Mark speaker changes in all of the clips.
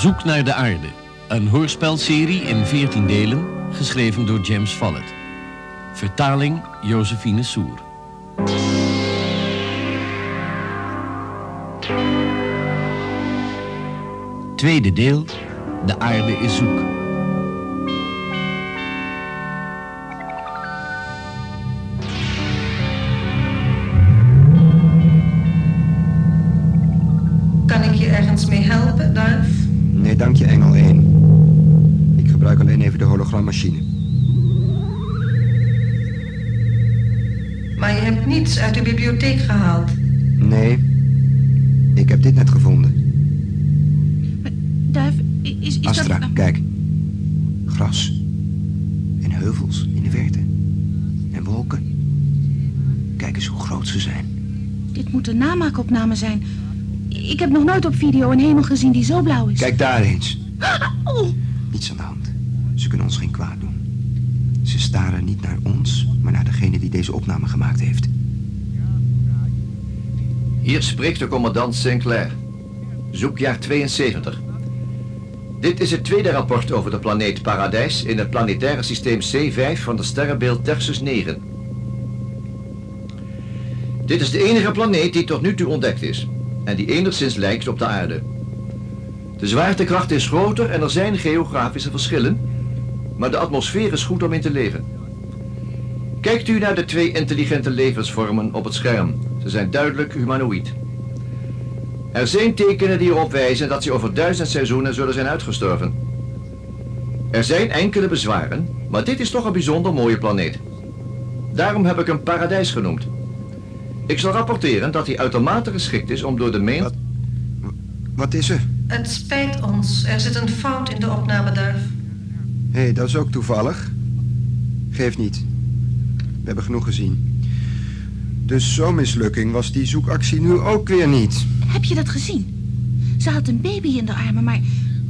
Speaker 1: zoek naar de aarde. Een hoorspelserie in 14 delen, geschreven door James Follett. Vertaling Josephine Soer. Tweede deel, de aarde is zoek.
Speaker 2: Dank je, Engel 1. Ik gebruik alleen even de hologrammachine.
Speaker 3: Maar je hebt niets uit de bibliotheek gehaald.
Speaker 2: Nee, ik heb dit net gevonden.
Speaker 4: Duif, is, is
Speaker 2: Astra,
Speaker 4: dat...
Speaker 2: kijk. Gras. En heuvels in de verte. En wolken. Kijk eens hoe groot ze zijn.
Speaker 4: Dit moet een namaakopname zijn. Ik heb nog nooit op video een hemel gezien die zo blauw is.
Speaker 2: Kijk daar eens.
Speaker 4: Oh,
Speaker 2: Niets aan de hand. Ze kunnen ons geen kwaad doen. Ze staren niet naar ons, maar naar degene die deze opname gemaakt heeft.
Speaker 5: Hier spreekt de commandant Sinclair. Zoekjaar 72. Dit is het tweede rapport over de planeet Paradijs in het planetaire systeem C5 van de sterrenbeeld Tersus 9. Dit is de enige planeet die tot nu toe ontdekt is en die enigszins lijkt op de aarde. De zwaartekracht is groter en er zijn geografische verschillen, maar de atmosfeer is goed om in te leven. Kijkt u naar de twee intelligente levensvormen op het scherm. Ze zijn duidelijk humanoïd. Er zijn tekenen die erop wijzen dat ze over duizend seizoenen zullen zijn uitgestorven. Er zijn enkele bezwaren, maar dit is toch een bijzonder mooie planeet. Daarom heb ik hem paradijs genoemd. Ik zal rapporteren dat hij uitermate geschikt is om door de main...
Speaker 2: Wat? Wat is er?
Speaker 3: Het spijt ons. Er zit een fout in de opname, Duif.
Speaker 2: Hé, hey, dat is ook toevallig. Geef niet. We hebben genoeg gezien. Dus zo'n mislukking was die zoekactie nu ook weer niet.
Speaker 4: heb je dat gezien? Ze had een baby in de armen, maar,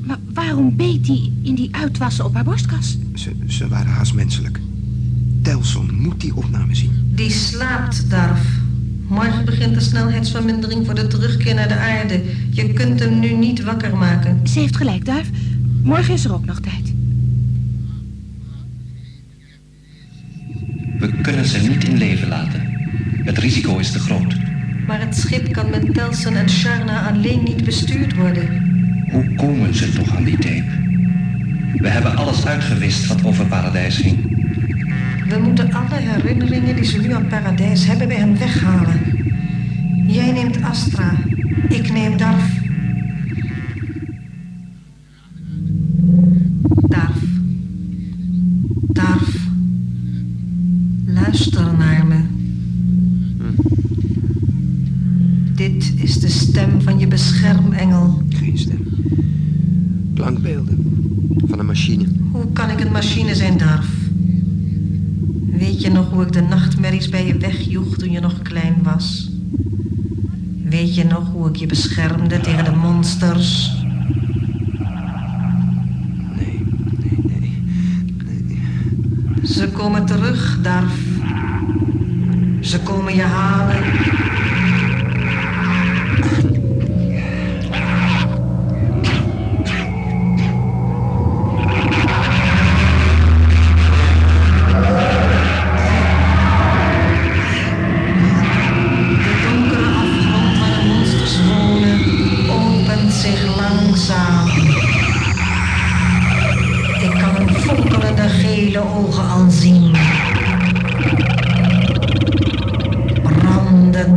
Speaker 4: maar waarom beet die in die uitwassen op haar borstkas?
Speaker 2: Ze, ze waren haast menselijk. Telson moet die opname zien.
Speaker 3: Die slaapt, Duif. Morgen begint de snelheidsvermindering voor de terugkeer naar de aarde. Je kunt hem nu niet wakker maken.
Speaker 4: Ze heeft gelijk, Duif. Morgen is er ook nog tijd.
Speaker 6: We kunnen ze niet in leven laten. Het risico is te groot.
Speaker 3: Maar het schip kan met Telsen en Sharna alleen niet bestuurd worden.
Speaker 6: Hoe komen ze toch aan die tape? We hebben alles uitgewist wat over paradijs ging.
Speaker 3: We moeten alle herinneringen die ze nu aan paradijs hebben bij hen weghalen. Jij neemt Astra. Ik neem Darf. Darf. Darf. Luister naar me. Dit is de stem van je beschermengel.
Speaker 2: Geen stem. Klankbeelden. Van een machine.
Speaker 3: Hoe kan ik een machine zijn, Darf? Weet je nog hoe ik de nachtmerries bij je wegjoeg toen je nog klein was? Weet je nog hoe ik je beschermde tegen de monsters?
Speaker 2: Nee, nee, nee. nee.
Speaker 3: Ze komen terug, Darf. Ze komen je halen.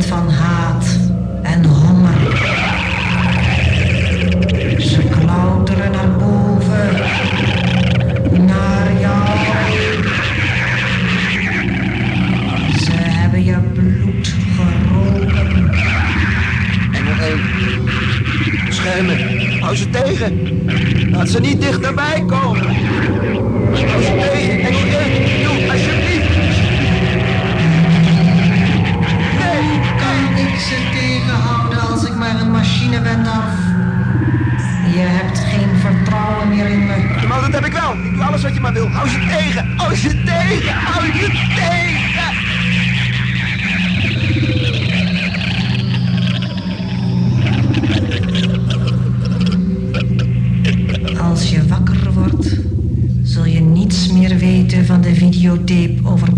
Speaker 3: Van Ik
Speaker 2: doe alles wat je maar wil. Hou ze tegen. Hou ze tegen. Hou ze tegen.
Speaker 3: Als je wakker wordt, zul je niets meer weten van
Speaker 4: de videotape over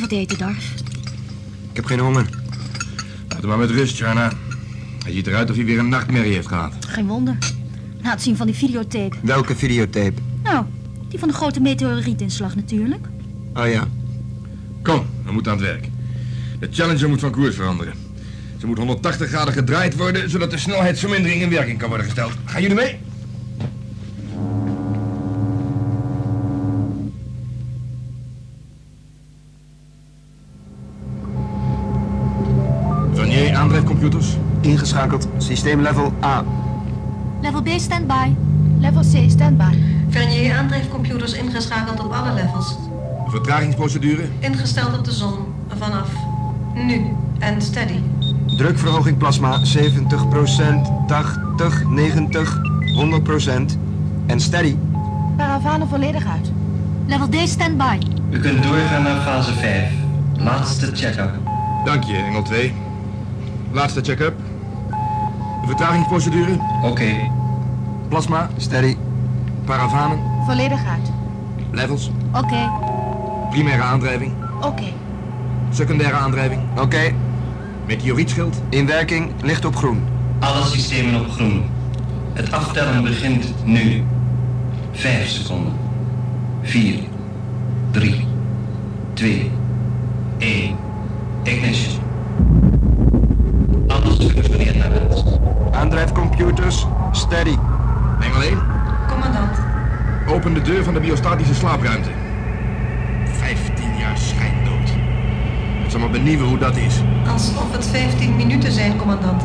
Speaker 4: moet wat eten, Darf.
Speaker 2: Ik heb geen honger.
Speaker 7: Laat hem maar met rust, Jana. Hij ziet eruit of hij weer een nachtmerrie heeft gehad.
Speaker 4: Geen wonder. Na het zien van die videotape.
Speaker 2: Welke videotape?
Speaker 4: Nou, die van de grote meteorietinslag natuurlijk.
Speaker 2: Oh ja.
Speaker 7: Kom, we moeten aan het werk. De Challenger moet van koers veranderen. Ze moet 180 graden gedraaid worden, zodat de snelheidsvermindering in werking kan worden gesteld. Gaan jullie mee?
Speaker 2: Ingeschakeld. Systeem level A.
Speaker 4: Level B standby. Level C standby.
Speaker 3: Vernier aandrijfcomputers ingeschakeld op alle levels.
Speaker 7: Vertragingsprocedure.
Speaker 3: Ingesteld op de zon. Vanaf nu. En steady.
Speaker 2: Drukverhoging plasma 70%, 80, 90, 100% en steady.
Speaker 4: Paravanen volledig uit. Level D standby.
Speaker 6: U kunt doorgaan naar fase 5. Laatste check-up.
Speaker 7: Dank je, Engel 2. Laatste check-up. De vertragingsprocedure.
Speaker 6: Oké.
Speaker 7: Plasma.
Speaker 2: Steady.
Speaker 7: Paravanen.
Speaker 4: Volledig uit.
Speaker 7: Levels.
Speaker 4: Oké.
Speaker 7: Primaire aandrijving.
Speaker 4: Oké.
Speaker 7: Secundaire aandrijving.
Speaker 2: Oké.
Speaker 7: Meteorietschild.
Speaker 2: In werking. Licht op groen.
Speaker 6: Alle systemen op groen. Het aftellen begint nu. 5 seconden. 4, 3, 2, 1. Ignition. Alles functioneert naar.
Speaker 2: Aandrijfcomputers. Steady.
Speaker 7: Engel 1.
Speaker 3: Commandant.
Speaker 7: Open de deur van de biostatische slaapruimte. 15 jaar schijndood. Het zal maar benieuwen hoe dat is.
Speaker 3: Alsof het 15 minuten zijn, commandant.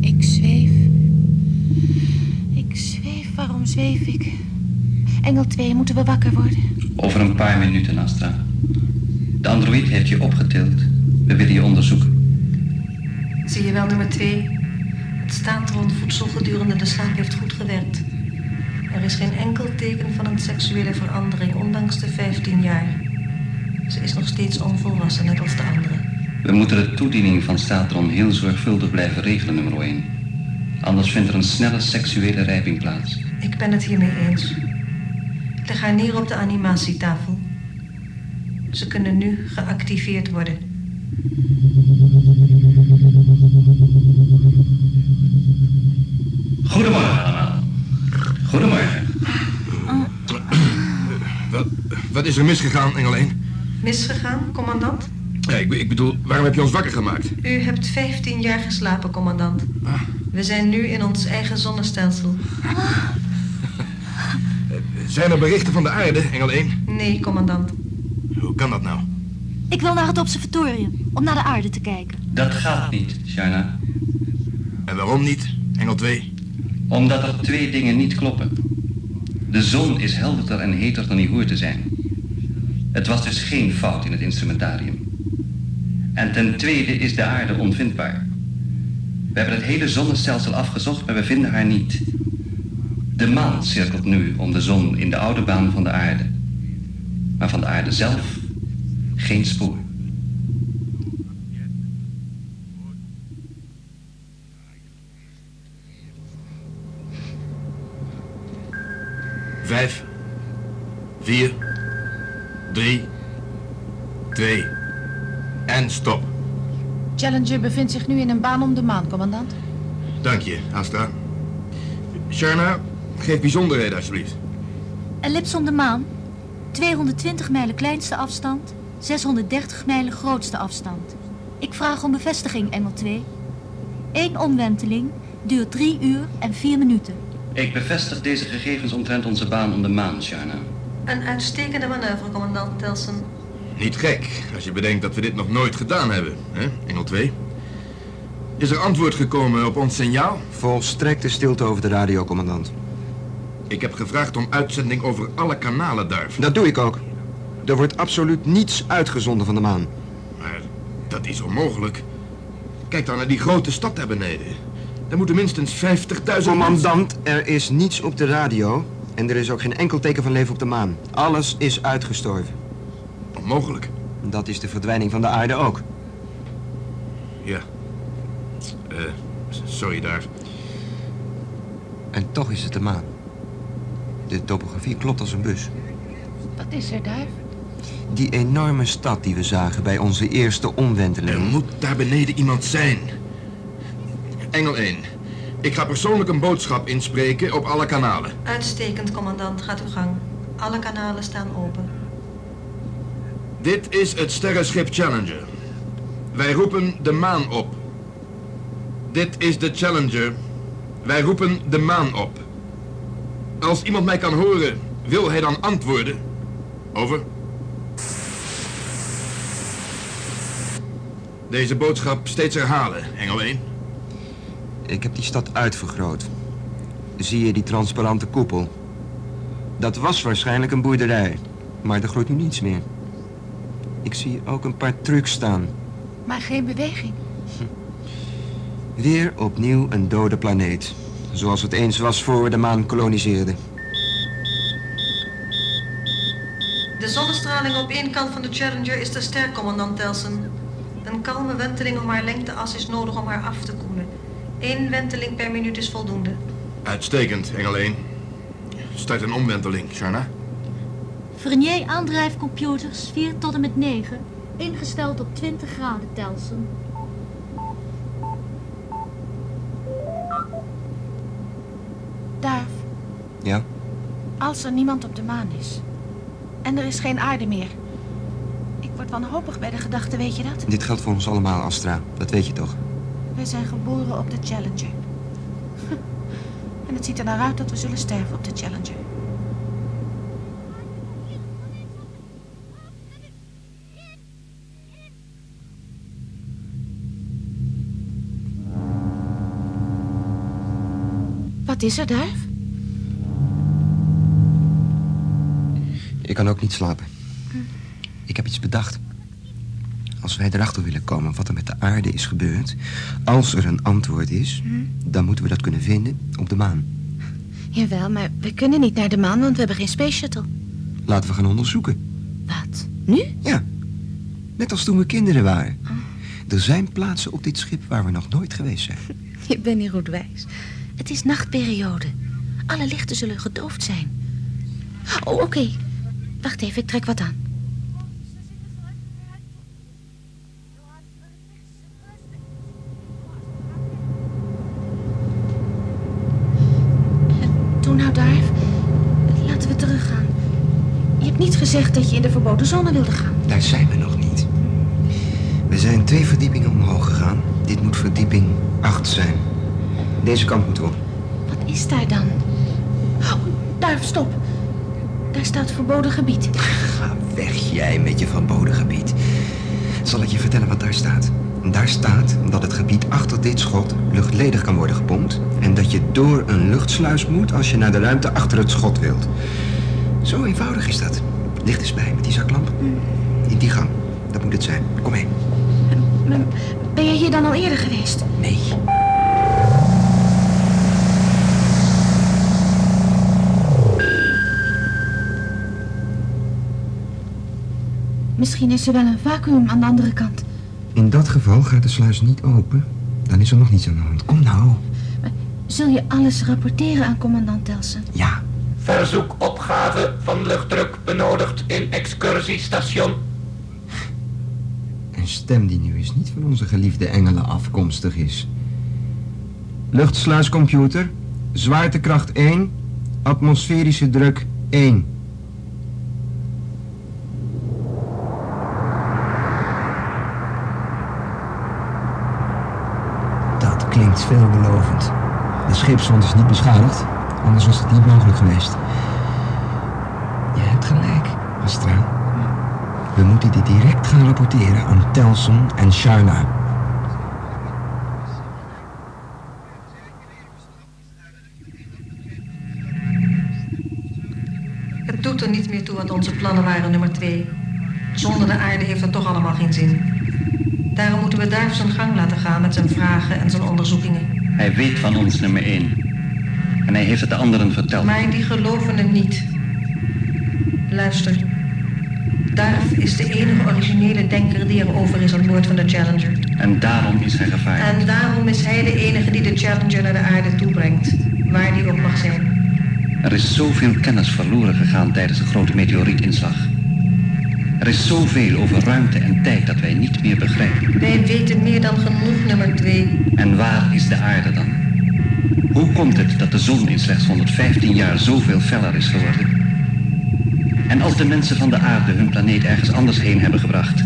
Speaker 4: Ik zweef. Ik zweef. Waarom zweef ik? Engel 2, moeten we wakker worden?
Speaker 6: Over een paar minuten, Astra. De androïd heeft je opgetild. We willen je onderzoeken.
Speaker 3: Zie je wel, nummer 2. Het staantronvoedsel gedurende de slaap heeft goed gewerkt. Er is geen enkel teken van een seksuele verandering, ondanks de 15 jaar. Ze is nog steeds onvolwassen, net als de anderen.
Speaker 6: We moeten de toediening van Statron heel zorgvuldig blijven regelen, nummer 1. Anders vindt er een snelle seksuele rijping plaats.
Speaker 3: Ik ben het hiermee eens. Leg haar neer op de animatietafel. Ze kunnen nu geactiveerd worden.
Speaker 6: Goedemorgen allemaal. Goedemorgen.
Speaker 7: Wat, wat is er misgegaan, Engel 1?
Speaker 3: Misgegaan, commandant?
Speaker 7: Ja, ik, ik bedoel, waarom heb je ons wakker gemaakt?
Speaker 3: U hebt 15 jaar geslapen, commandant. We zijn nu in ons eigen zonnestelsel.
Speaker 7: Zijn er berichten van de aarde, Engel 1?
Speaker 3: Nee, commandant.
Speaker 7: Hoe kan dat nou?
Speaker 4: Ik wil naar het observatorium, om naar de aarde te kijken.
Speaker 6: Dat gaat niet, Sharna.
Speaker 7: En waarom niet, Engel 2?
Speaker 6: Omdat er twee dingen niet kloppen. De zon is helderder en heter dan die hoort te zijn. Het was dus geen fout in het instrumentarium. En ten tweede is de aarde onvindbaar. We hebben het hele zonnestelsel afgezocht, maar we vinden haar niet. De maan cirkelt nu om de zon in de oude baan van de aarde. Maar van de aarde zelf geen spoor.
Speaker 7: Vijf, vier, drie, twee en stop.
Speaker 8: Challenger bevindt zich nu in een baan om de maan, commandant.
Speaker 7: Dank je, Astra. Sharna, geef bijzonderheden alsjeblieft.
Speaker 4: Ellips om de maan. 220 mijlen kleinste afstand. 630 mijlen grootste afstand. Ik vraag om bevestiging, Engel 2. Eén omwenteling duurt 3 uur en 4 minuten.
Speaker 6: Ik bevestig deze gegevens omtrent onze baan om de maan, Sharna.
Speaker 3: Een uitstekende manoeuvre, commandant Telsen.
Speaker 7: Niet gek, als je bedenkt dat we dit nog nooit gedaan hebben, hè, Engel 2. Is er antwoord gekomen op ons signaal?
Speaker 2: Volstrekte stilte over de radio, commandant.
Speaker 7: Ik heb gevraagd om uitzending over alle kanalen, Darf.
Speaker 2: Dat doe ik ook. Er wordt absoluut niets uitgezonden van de maan.
Speaker 7: Maar dat is onmogelijk. Kijk dan naar die grote stad daar beneden. Daar moeten minstens 50.000 mensen...
Speaker 2: Commandant, er is niets op de radio. En er is ook geen enkel teken van leven op de maan. Alles is uitgestorven.
Speaker 7: Onmogelijk.
Speaker 2: Dat is de verdwijning van de aarde ook.
Speaker 7: Ja. Eh, sorry, Darf.
Speaker 2: En toch is het de maan. De topografie klopt als een bus.
Speaker 8: Wat is er daar?
Speaker 2: Die enorme stad die we zagen bij onze eerste
Speaker 7: Er
Speaker 2: omwenteling.
Speaker 7: moet daar beneden iemand zijn. Engel 1. Ik ga persoonlijk een boodschap inspreken op alle kanalen.
Speaker 3: Uitstekend, commandant. Gaat uw gang. Alle kanalen staan open.
Speaker 7: Dit is het sterrenschip Challenger. Wij roepen de maan op. Dit is de Challenger. Wij roepen de maan op. Als iemand mij kan horen, wil hij dan antwoorden? Over. Deze boodschap steeds herhalen, Engel 1.
Speaker 2: Ik heb die stad uitvergroot. Zie je die transparante koepel? Dat was waarschijnlijk een boerderij. Maar er groeit nu niets meer. Ik zie ook een paar trucks staan.
Speaker 8: Maar geen beweging.
Speaker 2: Weer opnieuw een dode planeet. Zoals het eens was voor we de maan koloniseerden.
Speaker 3: De zonnestraling op één kant van de Challenger is te sterk, commandant Telsen. Een kalme wenteling om haar lengteas is nodig om haar af te koelen. Eén wenteling per minuut is voldoende.
Speaker 7: Uitstekend, Engel 1. Start een omwenteling, Sharna.
Speaker 4: Vernier aandrijfcomputers 4 tot en met 9. Ingesteld op 20 graden Telsen.
Speaker 8: Als er niemand op de maan is. En er is geen aarde meer. Ik word wanhopig bij de gedachte, weet je dat?
Speaker 2: Dit geldt voor ons allemaal, Astra. Dat weet je toch?
Speaker 8: We zijn geboren op de Challenger. En het ziet er naar uit dat we zullen sterven op de Challenger. Wat is er, Duif?
Speaker 2: Ik kan ook niet slapen. Ik heb iets bedacht. Als wij erachter willen komen wat er met de aarde is gebeurd... als er een antwoord is, dan moeten we dat kunnen vinden op de maan.
Speaker 8: Jawel, maar we kunnen niet naar de maan, want we hebben geen space shuttle.
Speaker 2: Laten we gaan onderzoeken.
Speaker 8: Wat? Nu?
Speaker 2: Ja, net als toen we kinderen waren. Er zijn plaatsen op dit schip waar we nog nooit geweest zijn.
Speaker 8: Je bent niet goed wijs. Het is nachtperiode. Alle lichten zullen gedoofd zijn. Oh, oké. Wacht even, ik trek wat aan. Doe nou, Darf. Laten we teruggaan. Je hebt niet gezegd dat je in de verboden zone wilde gaan.
Speaker 2: Daar zijn we nog niet. We zijn twee verdiepingen omhoog gegaan. Dit moet verdieping 8 zijn. Deze kant moeten we op.
Speaker 8: Wat is daar dan? Oh, stop. Daar staat verboden gebied.
Speaker 2: Ga weg, jij met je verboden gebied. Zal ik je vertellen wat daar staat? Daar staat dat het gebied achter dit schot luchtledig kan worden gepompt... en dat je door een luchtsluis moet als je naar de ruimte achter het schot wilt. Zo eenvoudig is dat. Licht eens bij met die zaklamp. In die gang. Dat moet het zijn. Kom mee.
Speaker 8: Maar Ben je hier dan al eerder geweest?
Speaker 2: Nee.
Speaker 8: Misschien is er wel een vacuüm aan de andere kant.
Speaker 2: In dat geval gaat de sluis niet open. Dan is er nog niets aan de hand. Kom nou.
Speaker 8: Zul je alles rapporteren aan commandant Telsen?
Speaker 2: Ja.
Speaker 9: Verzoek opgave van luchtdruk benodigd in excursiestation.
Speaker 2: Een stem die nu eens niet van onze geliefde engelen afkomstig is. Luchtsluiscomputer. Zwaartekracht 1. Atmosferische druk 1. Dat klinkt veelbelovend. De scheepswand is niet beschadigd, anders was het niet mogelijk geweest. Je hebt gelijk, Astra. We moeten dit direct gaan rapporteren aan Telson en Sharna.
Speaker 3: Het doet er niet meer toe wat onze plannen waren, nummer twee. Zonder de aarde heeft het toch allemaal geen zin. Daarom moeten we daar zijn gang laten gaan met zijn vragen en zijn onderzoekingen.
Speaker 6: Hij weet van ons nummer 1. En hij heeft het de anderen verteld.
Speaker 3: Maar die geloven hem niet. Luister. Darf is de enige originele denker die er over is aan boord van de Challenger.
Speaker 6: En daarom is hij gevaarlijk.
Speaker 3: En daarom is hij de enige die de Challenger naar de aarde toebrengt. Waar die ook mag zijn.
Speaker 6: Er is zoveel kennis verloren gegaan tijdens de grote meteorietinslag. Er is zoveel over ruimte en tijd dat wij niet meer begrijpen.
Speaker 3: Wij weten meer dan genoeg, nummer twee.
Speaker 6: En waar is de aarde dan? Hoe komt het dat de zon in slechts 115 jaar zoveel feller is geworden? En als de mensen van de aarde hun planeet ergens anders heen hebben gebracht,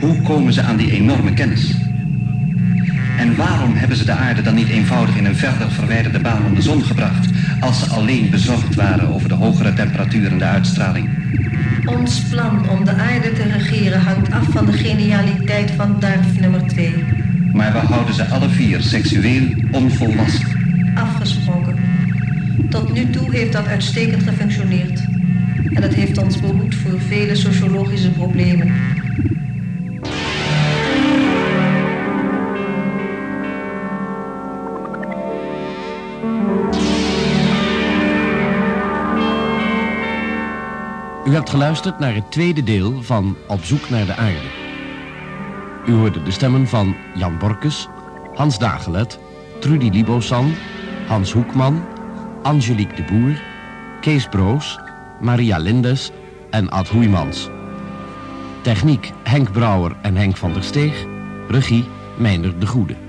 Speaker 6: hoe komen ze aan die enorme kennis? En waarom hebben ze de aarde dan niet eenvoudig in een verder verwijderde baan om de zon gebracht, als ze alleen bezorgd waren over de hogere temperatuur en de uitstraling?
Speaker 3: Ons plan om de aarde te regeren hangt af van de genialiteit van Darf nummer 2.
Speaker 6: Maar we houden ze alle vier seksueel onvolwassen.
Speaker 3: Afgesproken. Tot nu toe heeft dat uitstekend gefunctioneerd. En dat heeft ons behoed voor vele sociologische problemen.
Speaker 1: U hebt geluisterd naar het tweede deel van Op zoek naar de aarde. U hoorde de stemmen van Jan Borkes, Hans Dagelet, Trudy Libosan, Hans Hoekman, Angelique de Boer, Kees Broos, Maria Lindes en Ad Hoeimans. Techniek Henk Brouwer en Henk van der Steeg. Regie Meijner de Goede.